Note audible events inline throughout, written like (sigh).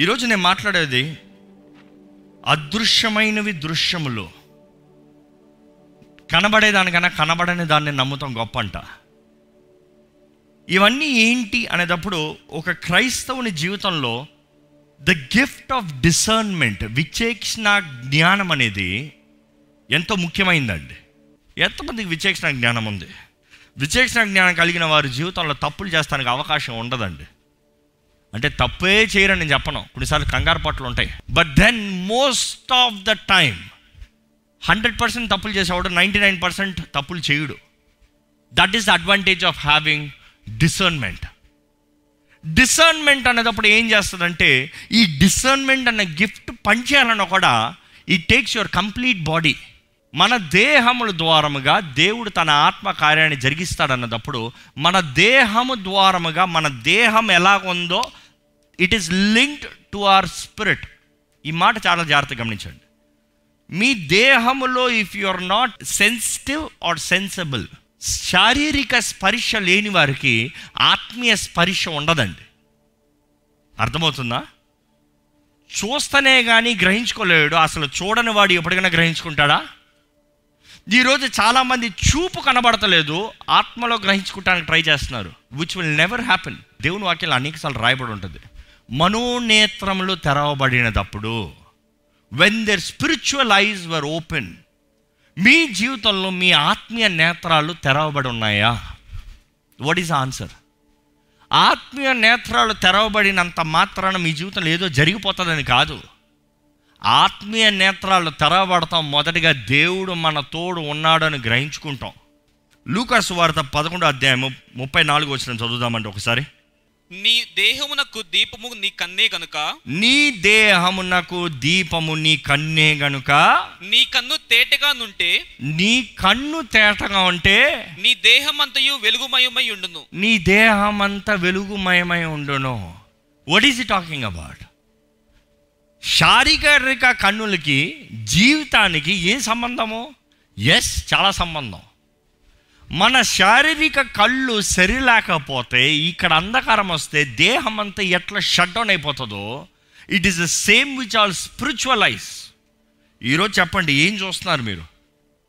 ఈరోజు నేను మాట్లాడేది అదృశ్యమైనవి దృశ్యములు. కనబడేదానికన్నా కనబడని దాన్ని నమ్ముతాం గొప్ప అంట. ఇవన్నీ ఏంటి అనేటప్పుడు ఒక క్రైస్తవుని జీవితంలో ద గిఫ్ట్ ఆఫ్ డిసర్న్మెంట్ విచేక్షణ జ్ఞానం అనేది ఎంతో ముఖ్యమైందండి. ఎంతమందికి విచేక్షణ జ్ఞానం ఉంది? విచేక్షణ జ్ఞానం కలిగిన వారి జీవితంలో తప్పులు చేస్తానికి అవకాశం ఉండదండి. అంటే తప్పే చేయరని నేను చెప్పను. కొన్నిసార్లు కంగారు పట్లు ఉంటాయి. But then most of the time hundred percent తప్పులు చేసేవాడు నైంటీ నైన్ పర్సెంట్ తప్పులు చేయుడు. That is the advantage of having discernment discernment అనేటప్పుడు ఏం చేస్తుందంటే ఈ డిసర్న్మెంట్ అనే గిఫ్ట్ పనిచేయాలన్నా కూడా ఈ టేక్స్ యువర్ కంప్లీట్ బాడీ మన దేహముల ద్వారముగా దేవుడు తన ఆత్మ కార్యాన్ని జరిగిస్తాడన్నప్పుడు మన దేహము ద్వారముగా మన దేహం ఎలాగుందో ఉందో it is linked to our spirit ఈ మాట చాలా జాగ్రత్తగా గమనించండి. మీ దేహములో if you are not sensitive or sensible శారీరక స్పర్శ లేని వారికి ఆత్మీయ స్పర్శ ఉండదండి. అర్థమవుతుందా? చూస్తనే కానీ గ్రహించుకోలేడు. అసలు చూడని వాడు ఎప్పటికైనా గ్రహించుకుంటాడా? ఈరోజు చాలామంది చూపు కనబడతలేదు. ఆత్మలో గ్రహించుకుంటానికి ట్రై చేస్తున్నారు. విచ్ విల్ నెవర్ హ్యాపెన్ దేవుని వాక్యాలు అనేకసార్లు రాయబడి ఉంటుంది. మనోనేత్రములు తెరవబడినప్పుడు when their spiritual eyes were open మీ జీవితంలో మీ ఆత్మీయ నేత్రాలు తెరవబడి ఉన్నాయా? వాట్ ఈస్ ఆన్సర్ ఆత్మీయ నేత్రాలు తెరవబడినంత మాత్రాన మీ జీవితంలో ఏదో జరిగిపోతుందని కాదు. ఆత్మీయ నేత్రాలు తెరవబడతాం మొదటిగా దేవుడు మన తోడు ఉన్నాడని గ్రహించుకుంటాం. లూకాసు వార్త పదకొండో అధ్యాయము ముప్పై నాలుగు వచ్చిన చదువుదామండి ఒకసారి. నీ దేహమునకు దీపము నీ కన్నే గనుక? నీ దేహమునకు దీపము నీ కన్నే గనుక? నీ కన్ను తేటగా నుంటే? నీ కన్ను తేటగా ఉంటే? నీ దేహమంతయు వెలుగుమయమై ఉండును. నీ దేహం అంతా వెలుగుమయమై ఉండును. వాట్ ఈస్ టాకింగ్ అబౌట్ శారీరక కన్నులకి జీవితానికి ఏ సంబంధము? ఎస్ చాలా సంబంధం. మన శారీరక కళ్ళు సరిలేకపోతే ఇక్కడ అంధకారం వస్తే దేహం అంతా ఎట్లా షట్ డౌన్ అయిపోతుందో? It is the same which all spiritualize ఈరోజు చెప్పండి ఏం చూస్తున్నారు మీరు?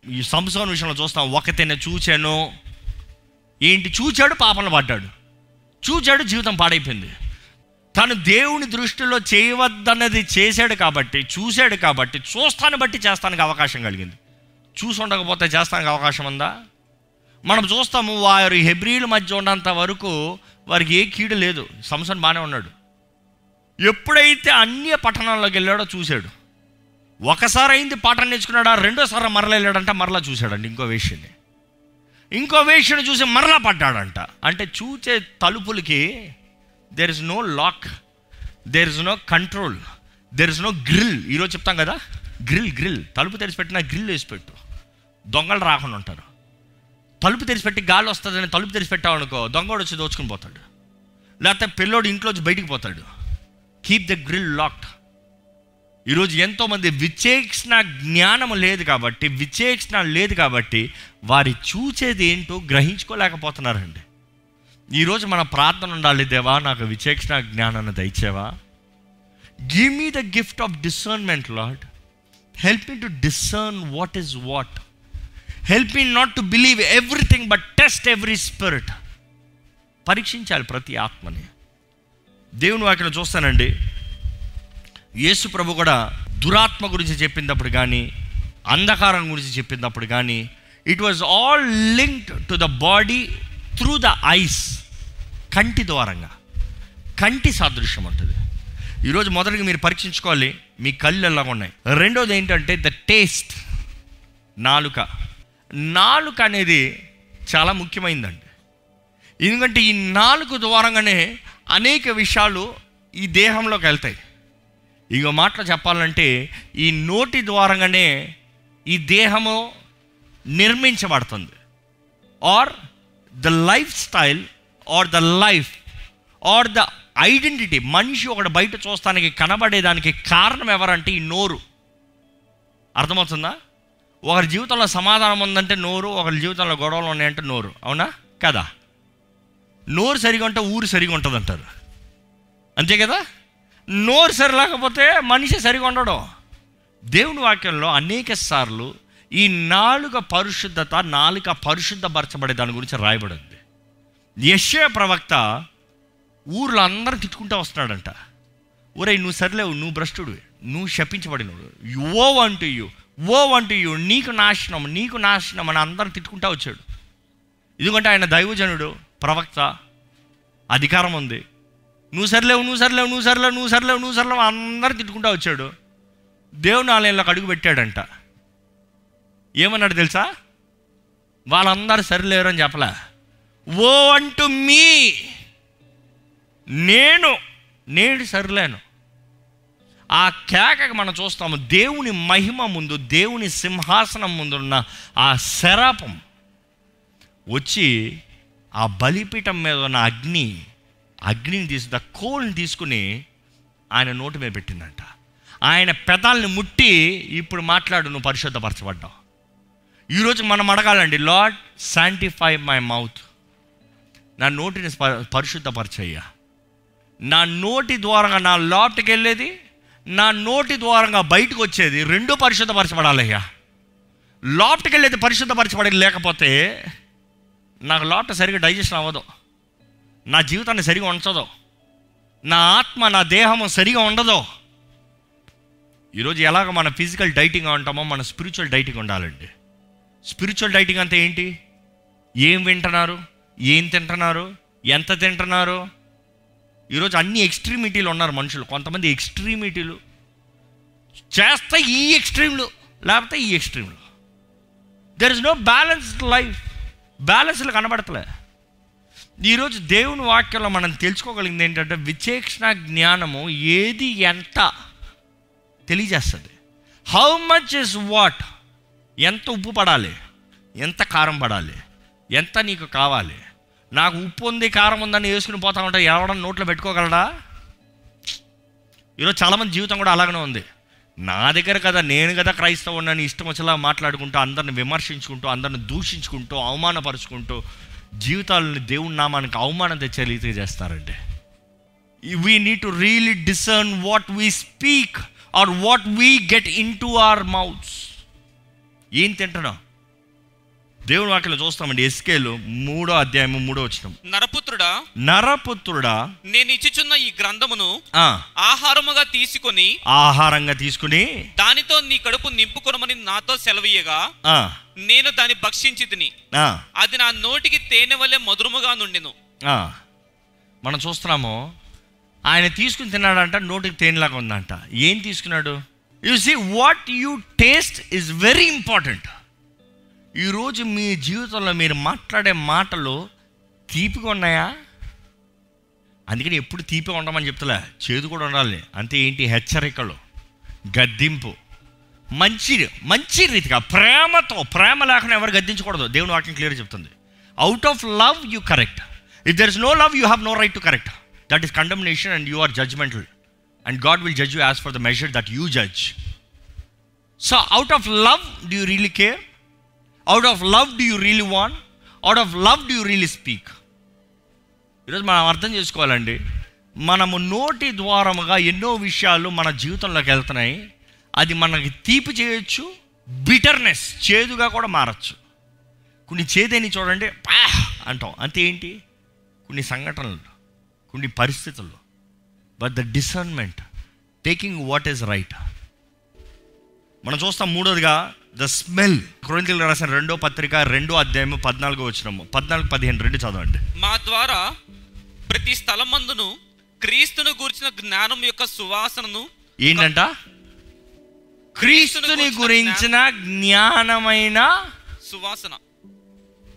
ఈ సంసారం విషయంలో చూస్తాం ఒకతేనే చూచాను. ఏంటి? చూచాడు పాపలు పడ్డాడు. చూచాడు జీవితం పాడైపోయింది. తను దేవుని దృష్టిలో చేయవద్దన్నది చేశాడు కాబట్టి చూశాడు కాబట్టి చూస్తాను బట్టి చేస్తానికి అవకాశం కలిగింది. చూసి ఉండకపోతే చేస్తానికి అవకాశం ఉందా? మనం చూస్తాము వారు హెబ్రియుల మధ్య ఉన్నంత వరకు వారికి ఏ కీడు లేదు. సంసన్ బాగానే ఉన్నాడు. ఎప్పుడైతే అన్య పట్టణాల్లోకి వెళ్ళాడో చూశాడు. ఒకసారి అయింది పాఠం నేర్చుకున్నాడా రెండోసారి మరల వెళ్ళాడంట మరలా చూశాడండి ఇంకో వేష్యని ఇంకో వేష్యని చూసి మరలా పడ్డాడంట. అంటే చూచే తలుపులకి there is no lock there is no control there is no grill ఈరోజు చెప్తాం కదా గ్రిల్ గ్రిల్ తలుపు తెరిచిపెట్టిన గ్రిల్ వేసి పెట్టు దొంగలు రాకుండా ఉంటారు. తలుపు తెరిచిపెట్టి గాలి వస్తుందని తలుపు తెరిచిపెట్టావు అనుకో దొంగోడు వచ్చి దోచుకుని పోతాడు. లేకపోతే పిల్లోడు ఇంట్లోంచి బయటికి పోతాడు. కీప్ ద గ్రిల్ లాక్డ్ ఈరోజు ఎంతోమంది విచేక్షణ జ్ఞానం లేదు కాబట్టి విచేక్షణ లేదు కాబట్టి వారి చూచేది ఏంటో గ్రహించుకోలేకపోతున్నారండి. ఈరోజు మన ప్రార్థన ఉండాలి దేవా నాకు విచేక్షణ జ్ఞానాన్ని దయచేవా? Give me the gift of discernment Lord help me to discern what is what help me not to believe everything but test every spirit పరీక్షించాలి ప్రతి ఆత్మని. దేవుని వాక్యం చూస్తానండి. యేసు ప్రభు కూడా దురాత్మ గురించి చెప్పినప్పుడు కానీ అంధకారం గురించి చెప్పినప్పుడు కానీ it was all linked to the body through the eyes కంటి ద్వారంగా. కంటి సాదృశ్యం ఉంటుంది. ఈరోజు మొదటిగా మీరు పరీక్షించుకోవాలి. మీ కళ్ళు ఎలాగ ఉన్నాయి? రెండోది ఏంటంటే ద టేస్ట్ నాలుక. నాలుక అనేది చాలా ముఖ్యమైందండి. ఎందుకంటే ఈ నాలుగు ద్వారంగానే అనేక విషయాలు ఈ దేహంలోకి వెళ్తాయి. ఇక మాటలు చెప్పాలంటే ఈ నోటి ద్వారంగానే ఈ దేహము నిర్మించబడుతుంది. Or the lifestyle or the life or the identity మనిషి ఒకటి బయట చూస్తానికి కనబడేదానికి కారణం ఎవరంటే ఈ నోరు. అర్థమవుతుందా? ఒకరి జీవితంలో సమాధానం ఉందంటే నోరు ఒకరి జీవితంలో గొడవలు ఉన్నాయంటే నోరు. అవునా? కదా? నోరు సరిగా ఉంటే ఊరు సరిగా ఉంటుంది అంటారు అంతే కదా? నోరు సరి లేకపోతే మనిషి సరిగా ఉండడం. దేవుని వాక్యంలో అనేక సార్లు ఈ నాలుక పరిశుద్ధత నాలుక పరిశుద్ధపరచబడే దాని గురించి రాయబడింది. యశ్య ప్రవక్త ఊర్లో అందరూ తిట్టుకుంటూ వస్తున్నాడంట. ఒరేయ్ నువ్వు సరిలేవు నువ్వు భ్రష్టుడు నువ్వు శపించబడినవు. ఓ అంటూ ఓ అంటూ నీకు నాశనం నీకు నాశనం అని అందరం తిట్టుకుంటా వచ్చాడు. ఎందుకంటే ఆయన దైవజనుడు ప్రవక్త అధికారం ఉంది. నువ్వు సరిలేవు నువ్వు సరిలేవు నువ్వు సరిలేవు నువ్వు సరిలేవు నువ్వు సర్లేవు అందరూ తిట్టుకుంటా వచ్చాడు. దేవుని ఆలయంలోకి అడుగు పెట్టాడంట. ఏమన్నాడు తెలుసా? వాళ్ళందరూ సరిలేరు అని చెప్పలే. ఓ అంటూ మీ నేను నేను సరిలేను. ఆ కేకకు మనం చూస్తాము దేవుని మహిమ ముందు దేవుని సింహాసనం ముందున్న ఆ శరాపం వచ్చి ఆ బలిపీఠం మీద ఉన్న అగ్ని అగ్నిని తీసి ద కోల్ని తీసుకుని ఆయన నోటి మీద పెట్టిందంట. ఆయన పెదాలని ముట్టి ఇప్పుడు మాట్లాడు నువ్వు పరిశుద్ధపరచబడ్డావు. ఈరోజు మనం అడగాలండి లార్డ్ శాంటిఫై మై మౌత్ నా నోటిని పరిశుద్ధపరచయ్యా. నా నోటి ద్వారా నా లోటుకి వెళ్ళేది నా నోటి ద్వారంగా బయటకు వచ్చేది రెండు పరిశుద్ధపరచబడాలయ్యా. లోపటికి వెళ్ళేది పరిశుద్ధపరచబడేది లేకపోతే నాకు లోపట సరిగా డైజెషన్ అవ్వదు. నా జీవితాన్ని సరిగా ఉంచదు. నా ఆత్మ నా దేహము సరిగా ఉండదు. ఈరోజు ఎలాగ మన ఫిజికల్ డైటింగ్ ఉంటామో మన స్పిరిచువల్ డైటింగ్ ఉండాలండి. స్పిరిచువల్ డైటింగ్ అంటే ఏంటి? ఏం వింటున్నారు? ఏం తింటున్నారు? ఎంత తింటున్నారు? ఈరోజు అన్ని ఎక్స్ట్రీమిటీలు ఉన్నారు మనుషులు. కొంతమంది ఎక్స్ట్రీమిటీలు చేస్తే ఈ ఎక్స్ట్రీమ్లు లేకపోతే ఈ ఎక్స్ట్రీమ్లు. There is no balanced life బ్యాలెన్స్లు కనబడతలే. ఈరోజు దేవుని వాక్యంలో మనం తెలుసుకోగలిగింది ఏంటంటే విచేక్షణ జ్ఞానము ఏది ఎంత తెలియజేస్తుంది. హౌ మచ్ ఇస్ వాట్ ఎంత ఉప్పు పడాలి? ఎంత కారం పడాలి? ఎంత నీకు కావాలి? నాకు ఉప్పు ఉంది కారం ఉందని వేసుకుని పోతా ఉంటే ఎవడన్నా నోట్లో పెట్టుకోగలడా? ఈరోజు చాలామంది జీవితం కూడా అలాగనే ఉంది. నా దగ్గర కదా నేను కదా క్రైస్తవుని ఇష్టం వచ్చేలా మాట్లాడుకుంటూ అందరిని విమర్శించుకుంటూ అందరిని దూషించుకుంటూ అవమానపరుచుకుంటూ జీవితాలని దేవుని నామానికి అవమానం తెచ్చే రీతిగా చేస్తారండి. We need to really discern what we speak or what we get into our mouths ఏం తింటున్నాం? దేవుని వాక్యలో చూస్తామండి ఎస్కేలు మూడో అధ్యాయము మూడో వచ్చిన నరపుత్రుడా నరపుత్రుడా నేను ఇచ్చుచున్న ఈ గ్రంథమును ఆహారముగా తీసుకొని ఆహారంగా తీసుకుని దానితో నీ కడుపు నింపుకొనమని నాతో సెలవీయగా నేను దాన్ని భక్షించి తిని అది నా నోటికి తేనె వలె మధురముగా నుండెను. మనం చూస్తున్నాము ఆయన తీసుకుని తిన్నాడంట నోటికి తేనెలాగా ఉందంట. ఏం తీసుకున్నాడు? You see what you taste is very important ఈరోజు మీ జీవితంలో మీరు మాట్లాడే మాటలు తీపిగా ఉన్నాయా? అందుకని ఎప్పుడు తీపి ఉండమని చెప్తలే. చేదు కూడా ఉండాలి. అంతే ఏంటి? హెచ్చరికలు గద్దింపు. మంచి మంచి రీతిగా ప్రేమతో ప్రేమ లేకుండా ఎవరు గద్దించకూడదు. దేవుని వాక్యం క్లియర్ చెప్తుంది. Out of love you correct if there is no love you have no right to correct that is condemnation and you are judgmental and God will judge you as for the measure that you judge so out of love do you really care out of love do you really want out of love do you really speak ఈరోజు మనం అర్థం చేసుకోవాలండి. మనము నోటి ద్వారముగా ఎన్నో విషయాలు మన జీవితంలోకి వెళ్తున్నాయి. అది మనకి తీపి చేయొచ్చు బిటర్నెస్ చేదుగా కూడా మారచ్చు. కొన్ని చేదేని చూడండి పా అంటాం. అంతే ఏంటి? కొన్ని సంఘటనలు కొన్ని పరిస్థితుల్లో. But the discernment taking what is right మనం చూస్తాం మూడోదిగా ద స్మెల్ క్రోనికల్ రాసిన రెండో పత్రిక రెండో అధ్యాయము పద్నాలుగో వచ్చినాము పద్నాలుగు పదిహేను రెండు చదవండి. మా ద్వారా ప్రతి స్థలమందును క్రీస్తును గూర్చిన జ్ఞానం యొక్క సువాసనను ఏంటంట? క్రీస్తుని గురించిన జ్ఞానమైన సువాసన.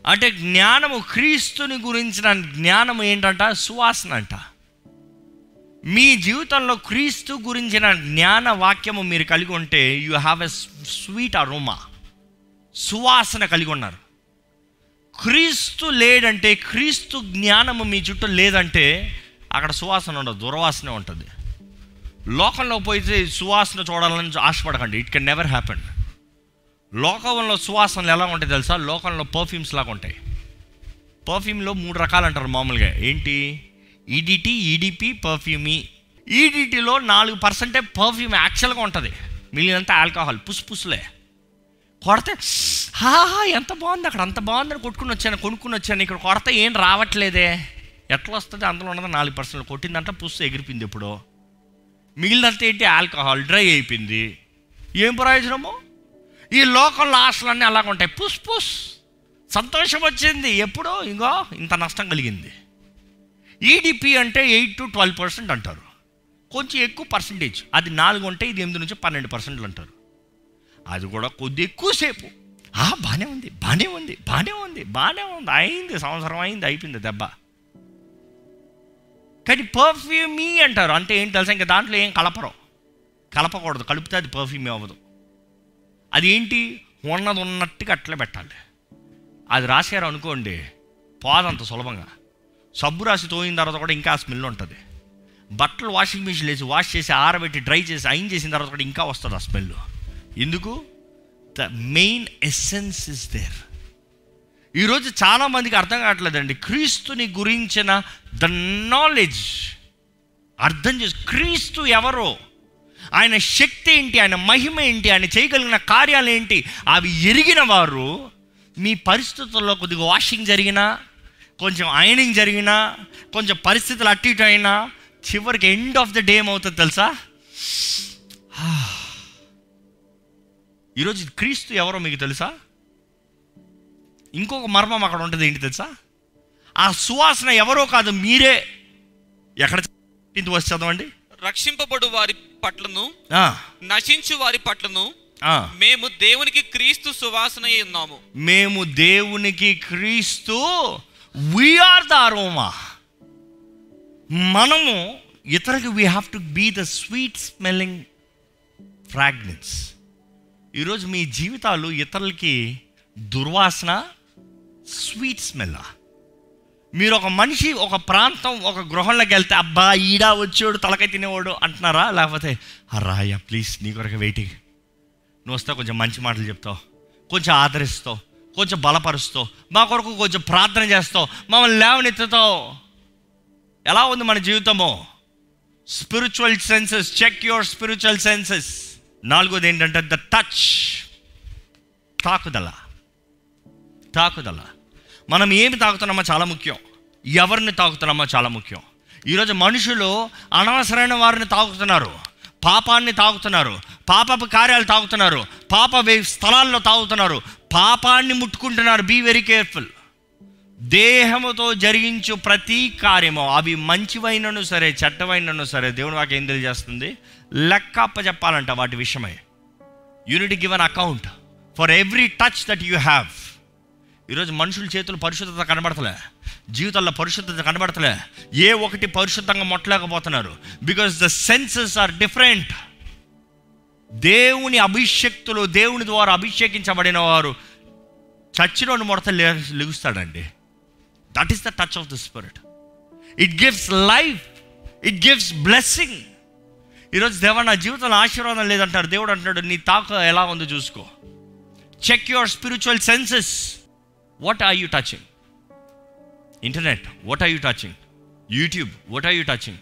అంటే జ్ఞానము క్రీస్తుని గురించిన జ్ఞానం ఏంటంట? సువాసన అంట. మీ జీవితంలో క్రీస్తు గురించిన జ్ఞాన వాక్యము మీరు కలిగి ఉంటే you have a sweet aroma సువాసన కలిగి ఉన్నారు. క్రీస్తు లేడంటే క్రీస్తు జ్ఞానము మీ చుట్టూ లేదంటే అక్కడ సువాసన ఉండదు దుర్వాసన ఉంటుంది. లోకంలో పోయితే సువాసన చూడాలని ఆశపడకండి ఇట్ కెన్ నెవర్ హ్యాపెన్ లోకంలో సువాసనలు ఎలా ఉంటాయి తెలుసా? లోకంలో పర్ఫ్యూమ్స్ లాగా ఉంటాయి. పర్ఫ్యూమ్లో మూడు రకాలు అంటారు మామూలుగా. ఏంటి? ఈడిటీ ఈడిపి పర్ఫ్యూమీ ఈడిటీలో నాలుగు పర్సెంటే పర్ఫ్యూమ్ యాక్చువల్గా ఉంటుంది. మిగిలినంత ఆల్కహాల్ పుస్ పుస్లే. కొడితే హా ఎంత బాగుంది అక్కడ. అంత బాగుందని కొట్టుకుని వచ్చాను కొనుక్కుని వచ్చాను. ఇక్కడ కొడితే ఏం రావట్లేదే. ఎట్లా వస్తుంది? అందులో ఉన్నది నాలుగు పర్సెంట్ కొట్టిందంటే పుస్సు ఎగిరిపోయింది ఇప్పుడు మిగిలినంత ఏంటి? ఆల్కహాల్ డ్రై అయిపోయింది. ఏం ప్రయోజనము? ఈ లోకంలో ఆశలన్నీ అలాగ ఉంటాయి పుస్ పుస్. సంతోషం వచ్చింది. ఎప్పుడో? ఇంకో ఇంత నష్టం కలిగింది. ఈడిపి అంటే ఎయిట్ టు ట్వెల్వ్ పర్సెంట్ అంటారు. కొంచెం ఎక్కువ పర్సంటేజ్. అది నాలుగు ఉంటే ఇది ఎనిమిది నుంచి పన్నెండు పర్సెంట్లు అంటారు. అది కూడా కొద్ది ఎక్కువసేపు ఆ బాగానే ఉంది బాగానే ఉంది బాగానే ఉంది బాగానే ఉంది. అయింది సంవత్సరం అయింది అయిపోయింది దెబ్బ. కానీ పర్ఫ్యూమీ అంటారు. అంటే ఏంటి తెలుసా? ఇంకా దాంట్లో ఏం కలపరు. కలపకూడదు. కలిపితే అది పర్ఫ్యూమీ అవ్వదు. అది ఏంటి ఉన్నది ఉన్నట్టుగా అట్లే పెట్టాలి. అది రాశారు అనుకోండి పోదంత సులభంగా. సబ్బు రాసి తోయిన తర్వాత కూడా ఇంకా స్మెల్ ఉంటుంది. బట్టలు వాషింగ్ మిషన్ వేసి వాష్ చేసి ఆరబెట్టి డ్రై చేసి అయిన్ చేసిన తర్వాత కూడా ఇంకా వస్తుంది ఆ స్మెల్. ఎందుకు? The main essence is there. ఈరోజు చాలామందికి అర్థం కావట్లేదండి. క్రీస్తుని గురించిన ద నాలెడ్జ్ అర్థం చేసి క్రీస్తు ఎవరో? ఆయన శక్తి ఏంటి? ఆయన మహిమ ఏంటి? ఆయన చేయగలిగిన కార్యాలు ఏంటి? అవి ఎరిగిన వారు మీ పరిస్థితుల్లో కొద్దిగా వాషింగ్ జరిగినా కొంచెం ఐనింగ్ జరిగినా కొంచెం పరిస్థితులు అటు ఇటు అయినా చివరికి ఎండ్ ఆఫ్ ద డే ఏమవుతుంది తెలుసా? (sighs) ఈరోజు క్రీస్తు ఎవరో మీకు తెలుసా? ఇంకొక మర్మం అక్కడ ఉంటుంది ఏంటి తెలుసా? ఆ సువాసన ఎవరో కాదు మీరే. ఎక్కడ వచ్చి చదవండి? రక్షింపబడు వారి పట్లను నశించు వారి పట్లను. మేము దేవునికి క్రీస్తు సువాసన ఉన్నాము. మేము దేవునికి క్రీస్తు వీఆర్ ద అరోమా మనము ఇతరులకు we have to be the sweet smelling fragrance ఈరోజు మీ జీవితాలు ఇతరులకి దుర్వాసన స్వీట్ స్మెల్ మీరు ఒక మనిషి ఒక ప్రాంతం ఒక గృహంలోకి వెళ్తే అబ్బా ఈడా వచ్చాడు తలకాయ తినేవాడు అంటున్నారా? లేకపోతే రాయ ప్లీజ్ నీ కొరకు వెయిటింగ్ నువ్వు వస్తావు కొంచెం మంచి మాటలు చెప్తావు కొంచెం ఆదరిస్తావు. కొంచెం బలపరుస్తావు మా కొరకు కొంచెం ప్రార్థన చేస్తావు మమ్మల్ని లేవనెత్తుతావు. ఎలా ఉంది మన జీవితము? Spiritual senses check your spiritual senses నాలుగోది ఏంటంటే ద టచ్ తాకుదల. తాకుదల. మనం ఏమి తాగుతున్నామో చాలా ముఖ్యం. ఎవరిని తాగుతున్నామో చాలా ముఖ్యం. ఈరోజు మనుషులు అనవసరమైన వారిని తాగుతున్నారు పాపాన్ని తాగుతున్నారు పాపపు కార్యాలు తాగుతున్నారు పాప వే- స్థలాల్లో తాగుతున్నారు. పాపాన్ని ముట్టుకుంటున్నారు బీ వెరీ కేర్ఫుల్ దేహముతో జరిగించు ప్రతి కార్యము అవి మంచివైనను సరే చెడ్డవైనను సరే దేవుని వాకి ఏం తెలియజేస్తుంది? లెక్క అప్పచెప్పాలంట వాటి విషయమై. You need give an account for every touch that you have ఈరోజు మనుషుల చేతులు పరిశుద్ధత కనబడతలే. జీవితాల్లో పరిశుద్ధత కనబడతలే. ఏ ఒకటి పరిశుద్ధంగా మొట్టలేకపోతున్నారు. Because the senses are different దేవుని అభిషక్తులు దేవుని ద్వారా అభిషేకించబడిన వారు చచ్చినోని ముడత లే లెగుస్తాడండి. That is the touch of the spirit it gives life it gives blessing ఈరోజు దేవ నా జీవితంలో ఆశీర్వాదం లేదంటారు. దేవుడు అంటున్నాడు నీ తాక ఎలా ఉందో చూసుకో. Check your spiritual senses what are you touching internet what are you touching YouTube what are you touching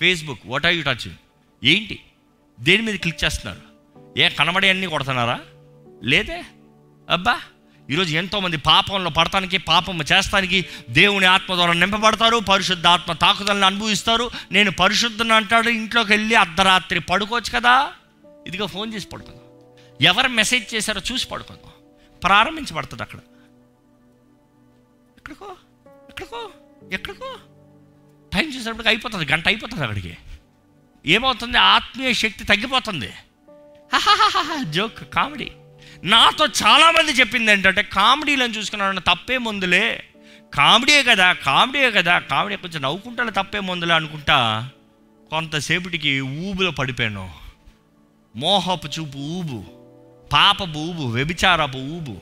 Facebook what are you touching ఏంటి? దేని మీద క్లిక్ చేస్తున్నారు? ఏ కనబడే అన్నీ కొడుతున్నారా? లేదే? అబ్బా ఈరోజు ఎంతోమంది పాపంలో పడటానికి పాపం చేస్తానికి దేవుని ఆత్మ ద్వారా నింపబడతారు పరిశుద్ధ ఆత్మ తాకుదలను అనుభవిస్తారు. నేను పరిశుద్ధని అంటాడు ఇంట్లోకి వెళ్ళి అర్ధరాత్రి పడుకోవచ్చు కదా? ఇదిగో ఫోన్ చేసి పడుకుందాం. ఎవరు మెసేజ్ చేశారో చూసి పడుకుందాం. ప్రారంభించబడుతుంది అక్కడ. ఎక్కడికో? ఎక్కడికో? ఎక్కడికో? టైం చూసేటప్పటికి అయిపోతుంది గంట అయిపోతుంది అక్కడికి. ఏమవుతుంది? ఆత్మీయ శక్తి తగ్గిపోతుంది. Joke comedy. నాతో చాలామంది చెప్పింది ఏంటంటే కామెడీలను చూసుకున్నాను తప్పే ముందులే. కామెడీయే కదా కామెడీయే కదా కామెడీ కొంచెం నవ్వుకుంటాను తప్పే ముందులే అనుకుంటా కొంతసేపటికి ఊబులో పడిపోయాను. మోహపు చూపు ఊబు పాపపు ఊబు వ్యభిచారపు ఊబు.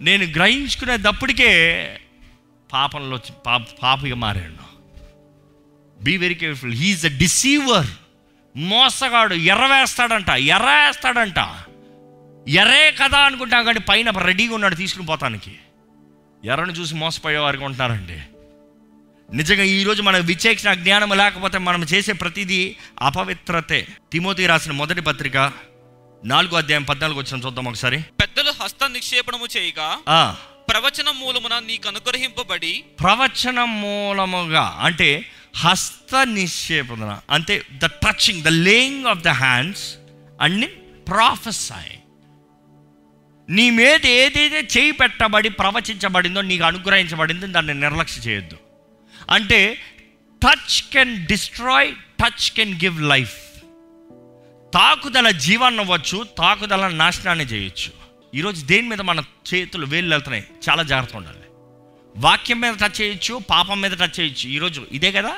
నేను గ్రహించుకునేటప్పటికే పాపంలో పాప పాపగా మారాను. Be very careful he is a deceiver మోసగాడు ఎర్ర వేస్తాడంట ఎర్ర వేస్తాడంట ఎర్రే కదా అనుకుంటాం కానీ పైన రెడీగా ఉన్నాడు తీసుకుని పోతానికి. ఎర్రను చూసి మోసపోయే వారికి ఉంటున్నారండి. నిజంగా ఈరోజు మన విచేక్షణ జ్ఞానం లేకపోతే మనం చేసే ప్రతిదీ అపవిత్రతే. తిమోతి రాసిన మొదటి పత్రిక నాలుగో అధ్యాయం పద్నాలుగు వచ్చిన చూద్దాం ఒకసారి. పెద్దలు హస్త నిక్షేపణము చేయగా ప్రవచన మూలమున నీకు అనుగ్రహింపబడి ప్రవచన మూలముగా అంటే హస్త నిక్షేపణ అంటే the touching the laying of the hands and prophesy నీ మీద ఏదైతే చేయి పెట్టబడి ప్రవచించబడిందో నీకు అనుగ్రహించబడిందో దాన్ని నిర్లక్ష్య చేయొద్దు. అంటే touch can destroy touch can give life తాకుదల జీవాన్ని అవ్వచ్చు తాకుదల నాశనాన్ని చేయొచ్చు. ఈరోజు దేని మీద మన చేతులు వేలు వెళ్తున్నాయి? చాలా జాగ్రత్త ఉండాలి. వాక్యం మీద టచ్ చేయొచ్చు పాపం మీద టచ్ చేయొచ్చు. ఈరోజు ఇదే కదా?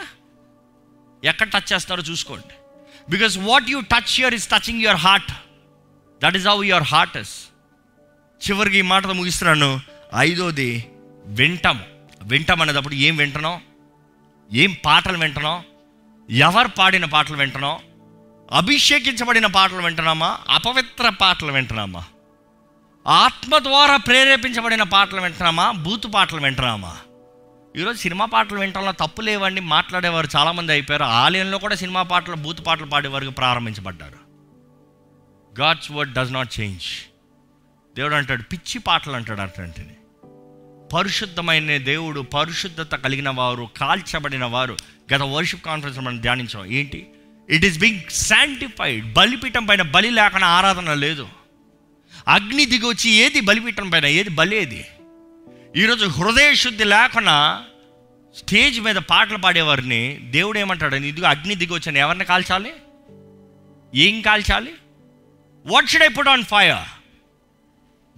ఎక్కడ టచ్ చేస్తారో చూసుకోండి. Because what you touch your is touching your heart that is how your heart is చివరికి ఈ మాటతో ముగిస్తున్నాను. ఐదోది వింటాం వింటాం అనేటప్పుడు ఏం వింటున్నాం? ఏం పాటలు వింటున్నాం? ఎవరు పాడిన పాటలు వింటున్నాం? అభిషేకించబడిన పాటలు వింటున్నామా? అపవిత్ర పాటలు వింటున్నామా? ఆత్మ ద్వారా ప్రేరేపించబడిన పాటలు వింటున్నామా? బూతు పాటలు వింటున్నామా? ఈరోజు సినిమా పాటలు వినటంలో తప్పు లేవండి మాట్లాడేవారు చాలామంది అయిపోయారు. ఆలయంలో కూడా సినిమా పాటలు బూత్ పాటలు పాడేవారు ప్రారంభించబడ్డారు. God's word does not change. దేవుడు అంటాడు పిచ్చి పాటలు అంటాడు అట్లాంటిది పరిశుద్ధమైన దేవుడు పరిశుద్ధత కలిగిన వారు కాల్చబడిన వారు గత వర్షిప్ కాన్ఫరెన్స్ మనం ధ్యానించాం. ఏంటి? ఇట్ ఈస్ బింగ్ శాంటిఫైడ్ బలిపీఠం పైన బలి లేకుండా ఆరాధన లేదు. అగ్ని దిగి వచ్చి ఏది బలిపీఠం పైన ఏది బలేది ఈరోజు హృదయ శుద్ధి లేకుండా స్టేజ్ మీద పాటలు పాడేవారిని దేవుడు ఏమంటాడు? ఇదిగో అగ్ని దిగి వచ్చాను ఎవరిని కాల్చాలి? ఏం కాల్చాలి? What should I put on fire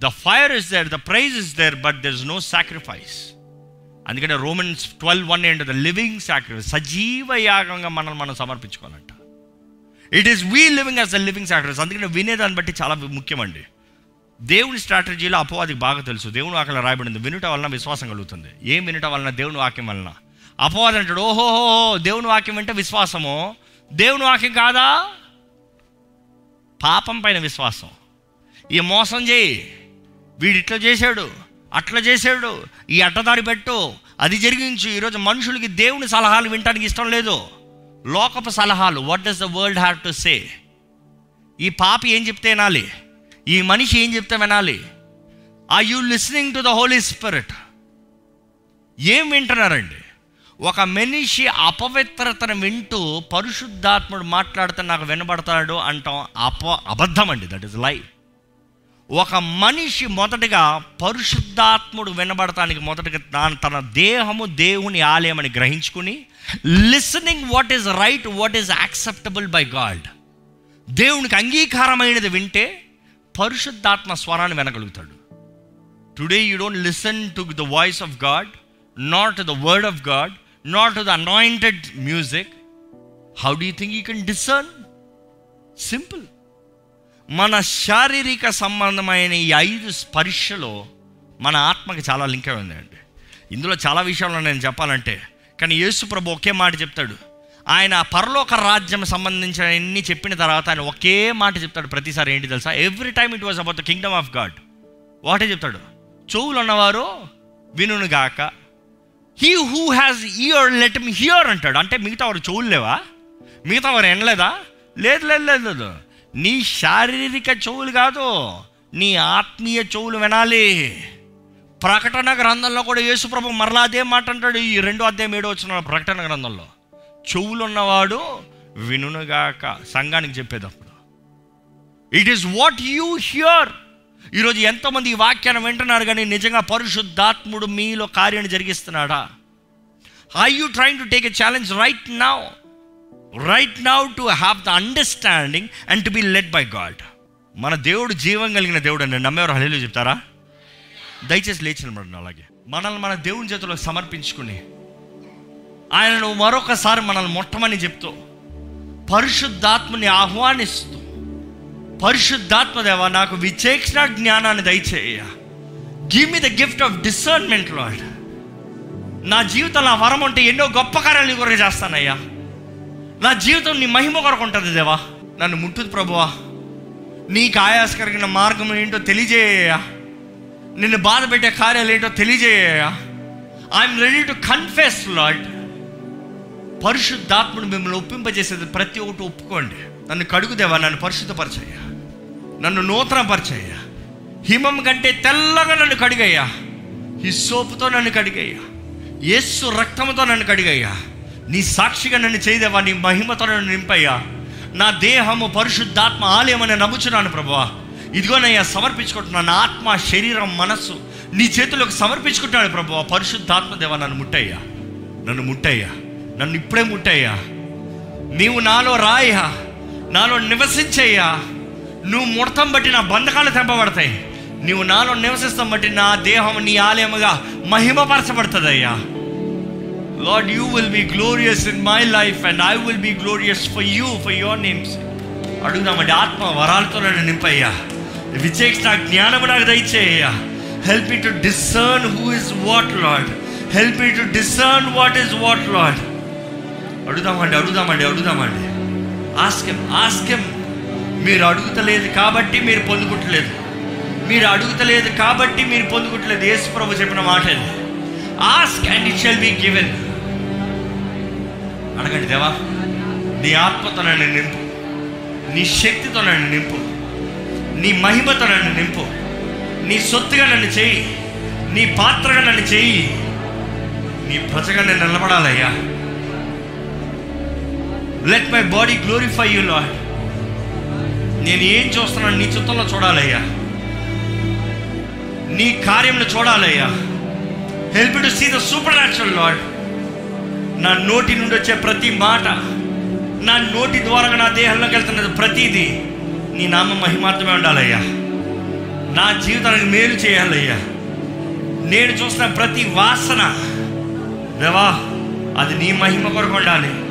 the fire is there the prize is there but there is no sacrifice అందుకనే రోమన్స్ ట్వెల్వ్ వన్ ఏంటి? ద లివింగ్ సాక్రిఫైస్ సజీవ యాగంగా మనల్ని మనం సమర్పించుకోవాలంట. It is we living as the living sacrifice అందుకని వినేదాన్ని బట్టి చాలా ముఖ్యమండి. దేవుని స్ట్రాటజీలో అపవాదికి బాగా తెలుసు. దేవుని వాక్యం రాయబడింది వినుట వలన విశ్వాసం కలుగుతుంది. ఏం వినుట వలన? దేవుని వాక్యం వలన. అపవాదం అంటాడు ఓహోహో దేవుని వాక్యం వింటే విశ్వాసము? దేవుని వాక్యం కాదా? పాపం పైన విశ్వాసం. ఈ మోసం చేయి. వీడు ఇట్లా చేశాడు అట్లా చేశాడు ఈ అడ్డదారి పెట్టు అది జరిగించు. ఈరోజు మనుషులకి దేవుని సలహాలు వినటానికి ఇష్టం లేదు. లోకపు సలహాలు what does the world have to say ఈ పాపి ఏం చెప్తే వినాలి? ఈ మనిషి ఏం చెప్తే వినాలి? I you listening to the Holy Spirit ఏం వింటున్నారండి? ఒక మనిషి అపవిత్రతను వింటూ పరిశుద్ధాత్ముడు మాట్లాడితే నాకు వినబడతాడు అంటాం. అప అబద్ధం అండి దట్ ఇస్ లై ఒక మనిషి మొదటగా పరిశుద్ధాత్ముడు వినబడటానికి మొదటగా తన దేహము దేవుని ఆలయం అని గ్రహించుకుని listening what is right what is acceptable by God దేవునికి అంగీకారమైనది వింటే పరిశుద్ధాత్మ స్వరాన్ని వినగలుగుతాడు. Today you don't listen to the voice of God not the word of God not the anointed music how do think you can discern simple మన శారీరక సంబంధమైన ఈ ఐదు స్పర్శలో మన ఆత్మకి చాలా లింక్ అయి ఉందండి. ఇందులో చాలా విషయాలు నేను చెప్పాలంటే కానీ యేసు ప్రభు ఒకే మాట చెప్తాడు. ఆయన పరలోక రాజ్యం సంబంధించిన అన్ని చెప్పిన తర్వాత ఆయన ఒకే మాట చెప్తాడు ప్రతిసారి. ఏంటి తెలుసా? Every time it was about the kingdom of God ఒకటే చెప్తాడు. చెవులు ఉన్నవారు వినును గాక. He who has ear let me hear అంటాడు. అంటే మిగతా వారు చెవులు లేవా? మిగతా వారు వినలేదా? లేదు లేదు లేదు లేదు. నీ శారీరక చెవులు కాదు నీ ఆత్మీయ చెవులు వినాలి. ప్రకటన గ్రంథంలో కూడా యేసుప్రభు మరలా అదే మాట అంటాడు. ఈ రెండో అధ్యాయం ఏడో వచ్చిన ప్రకటన గ్రంథంలో. చెవులున్నవాడు వినుగాక సంఘానికి చెప్పేటప్పుడు it is what you hear ఈరోజు ఎంతోమంది ఈ వాక్యాన్ని వింటున్నారు కానీ నిజంగా పరిశుద్ధాత్ముడు మీలో కార్యాన్ని జరిగిస్తున్నాడా? I you trying to take a challenge right now right now to have the understanding and to be led by God మన దేవుడు జీవం కలిగిన దేవుడు అండి నమ్మేవారు హలీలు చెప్తారా? దయచేసి లేచిన అలాగే. మనల్ని మన దేవుని చేతిలో సమర్పించుకుని ఆయనను మరొకసారి మనల్ని మొట్టమని చెప్తూ పరిశుద్ధాత్మని ఆహ్వానిస్తూ పరిశుద్ధాత్మ దేవ నాకు విచేక్షణ జ్ఞానాన్ని దయచేయ give me the gift of discernment Lord నా జీవితంలో ఆ వరం ఉంటే ఎన్నో గొప్ప కార్యాలు నీ కొరకు చేస్తానయ్యా. నా జీవితం నీ మహిమ కొరకు ఉంటుంది దేవా. నన్ను ముట్టుది ప్రభువా. నీకు ఆయాసకరమైన మార్గం ఏంటో తెలియజేయ నిన్ను బాధ పెట్టే కార్యాలు ఏంటో తెలియజేయ I'm ready to confess Lord పరిశుద్ధాత్ముడు మిమ్మల్ని ఒప్పింపజేసేది ప్రతి ఒక్కటి ఒప్పుకోండి. నన్ను కడుగుదేవా నన్ను పరిశుద్ధపరచయ్యా. నన్ను నూతనపరచయ్యా. హిమం కంటే తెల్లగా నన్ను కడిగయ్యా. ఈ సోపుతో నన్ను కడిగయ్యా. యేసు రక్తంతో నన్ను కడిగయ్యా. నీ సాక్షిగా నన్ను చేయదేవా నీ మహిమతో నన్ను నింపయ్యా. నా దేహము పరిశుద్ధాత్మ ఆలయం అని నమ్ముచున్నాను ప్రభావా. ఇదిగోనయ్యా సమర్పించుకుంటున్నాను ఆత్మ శరీరం మనస్సు నీ చేతులకు సమర్పించుకుంటున్నాడు ప్రభువా. పరిశుద్ధాత్మ దేవ నన్ను ముట్టయ్యా. నన్ను ముట్టయ్యా. నన్ను ఇప్పుడే ముట్టయ్యా. నీవు నాలో రాయ్యా. నాలో నివసించయ్యా. నువ్వు ముడతం బట్టి నా బంధకాలు తెంపబడతాయి. నీవు నాలో నివసిస్తాం బట్టి నా దేహం నీ ఆలయముగా మహిమపరచబడుతుందయ్యా. Lord you will be glorious in my life and I will be glorious for you for your names అడుగుదామండి ఆత్మ వరాలతో నన్ను నింపయ్యా. విచేక్షణ జ్ఞానము నాకు దయచేయ్యా. Help me to discern who is what lord help me to discern what is what lord అడుగుదామండి అడుగుదామండి అడుగుదామండి. ఆస్కెం ఆస్కెం మీరు అడుగుతలేదు కాబట్టి మీరు పొందుకుంటలేదు. మీరు అడుగుతలేదు కాబట్టి మీరు పొందుకుంటలేదు. యేసు ప్రభు చెప్పిన మాట ఇది. Ask and it shall be given అడగండి దేవా నీ ఆత్మతో నన్ను నింపు. నీ శక్తితో నన్ను నింపు. నీ మహిమతో నన్ను నింపు. నీ సొత్తుగా నన్ను చేయి. నీ పాత్రగా నన్ను చేయి. నీ ప్రజగా నేను నిలబడాలయ్యా. Let my body glorify you lord నేను ఏం చూస్తున్నాను నీ చిత్తంలో చూడాలయ్యా. నీ కార్యంలో చూడాలయ్యా. Help to see the supernatural lord నా నోటి నుండి వచ్చే ప్రతి మాట నా నోటి ద్వారా నా దేహంలోకి వెళ్తున్నది ప్రతిదీ నీ నామ మహిమార్థమే ఉండాలయ్యా. నా జీవితానికి మేలు చేయాలయ్యా. నేను చూసిన ప్రతి వాసన దేవా అది నీ మహిమ కొరకు ఉండాలి.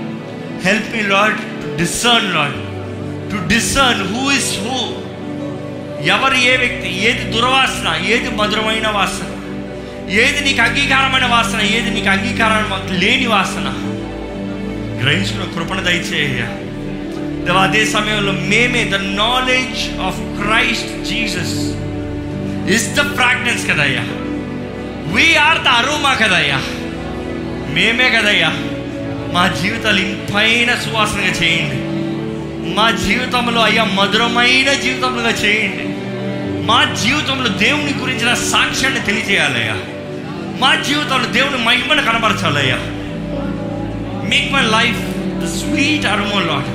Help me lord to discern lord to discern who is who ఎవరు ఏ వ్యక్తి ఏది దుర్వాసన ఏది మధురమైన వాసన ఏది నీకు అంగీకారమైన వాసన ఏది నీకు అంగీకారం లేని వాసన. గ్రహించిన కృపణ దయచేయ. దేవా అదే సమయంలో మేమే the knowledge of Christ Jesus is the fragrance కదయ్యా. వీఆర్ ద అరోమా కదయ్యా. మేమే కదయ్యా. మా జీవితాలు ఇంపైన సువాసనగా చేయండి. మా జీవితంలో అయ్యా మధురమైన జీవితంలో చేయండి. మా జీవితంలో దేవుని గురించిన సాక్ష్యాన్ని తెలియజేయాలయ్యా. మా జీవితంలో దేవుని మహిమను కనపరచాలయ్యా make my life the sweet aroma lord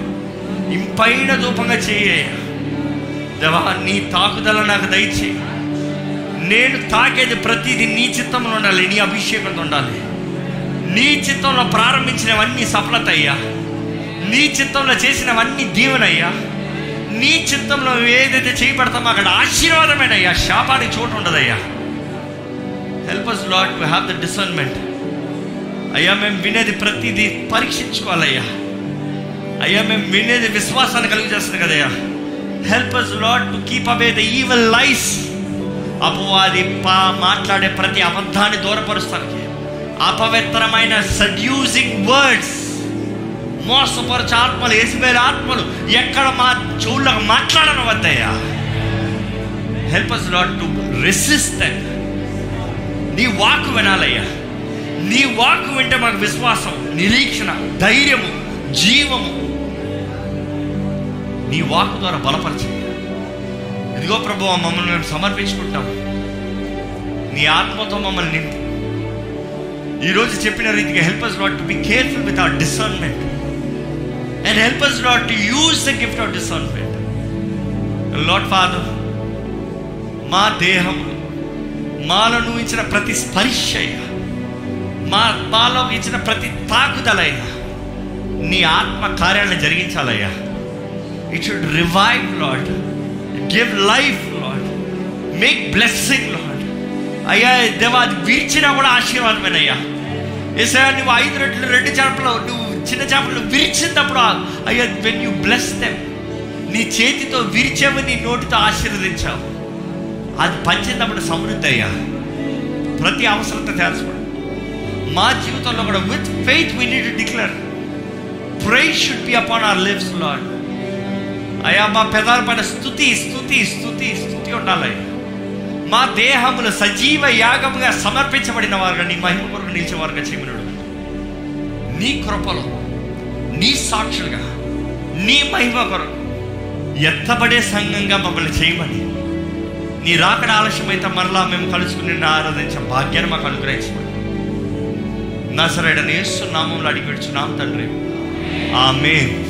ఇంపైన రూపంగా చేయ్యా దేవా నీ తాకుదల నాకు దయచేయి. నేను తాకేది ప్రతిదీ నీ చిత్తంలో ఉండాలి నీ అభిషేకంతో ఉండాలి. నీ చిత్తంలో ప్రారంభించినవన్నీ సఫలత అయ్యా నీ చిత్తంలో చేసినవన్నీ దీవెనయ్యా. నీ చిత్తంలో ఏదైతే చేయబడతామో అక్కడ ఆశీర్వాదమేనయ్యా. శాపానికి చోటు ఉండదయ్యా. Help us lord to have the discernment అయ్యా మేము వినేది ప్రతిదీ పరీక్షించుకోవాలయ్యా. అయ్యా మేము వినేది విశ్వాసాన్ని కలిగి చేస్తుంది కదయ్యా. Help us lord to keep away the evil life అపవాది పా మాట్లాడే ప్రతి అబద్ధాన్ని దూరపరుస్తానికి. అపవిత్రమైన సడ్యూసింగ్ వర్డ్స్ మోసపరచ ఆత్మలు వేసిపోయిన ఆత్మలు ఎక్కడ మా చెవులకు మాట్లాడను వద్దయ్యా help us lord to resist నీ వాక్ వినాలయ్యా. నీ వాక్ వింటే మాకు విశ్వాసం నిరీక్షణ ధైర్యము జీవము. నీ వాక్ ద్వారా బలపరచు ఇదిగో ప్రభు మమ్మల్ని మేము సమర్పించుకుంటాం నీ ఆత్మతో మమ్మల్ని నింపు ఈరోజు చెప్పిన రీతిగా help us not to be careful with our discernment and help us not to use the gift of discernment lord father మా దేహం మాలను ఇచ్చిన ప్రతి స్పర్శయ్య మా మాలో ఇచ్చిన ప్రతి తాకుదలయ్యా నీ ఆత్మ కార్యాలను జరిగించాలయ్యా. It should revive lord give life lord make blessing lord అయ్యా దేవా అది వీర్చినా కూడా ఆశీర్వాదమేనయ్యా. ఏసా నువ్వు ఐదు రెట్లు రెండు చేపలు నువ్వు చిన్న చేపలు విరిచినప్పుడు అయ్యా వెన్ యూ బ్లెస్ దెమ్ నీ చేతితో విరిచావు నీ నోటితో ఆశీర్వదించావు. అది పంచినప్పుడు సమృద్ధి అయ్యా. ప్రతి అవసరత తెలుసుకోండి మా జీవితంలో కూడా with faith we need declare pray should be upon our lives lord అయ్యా మా పెదాల పైన స్థుతి స్థుతి స్థుతి స్థుతి ఉండాలి మా దేహములు సజీవ యాగముగా సమర్పించబడిన వారుగా నీ మహిమ కొరకు నిలిచేవారుగా చేయమనుడు నీ కృపలో నీ సాక్షులుగా నీ మహిమ కొరకు ఎత్తబడే సంఘంగా మమ్మల్ని చేయమని నీ రాకడ ఆలస్యమైతే మరలా మేము కలుసుకుని ఆరాధించే భాగ్యాన్ని మాకు అనుగ్రహించమని. నసరైన నేస్తున్నాము అడిగి విడుచున్నాం తండ్రి. ఆమె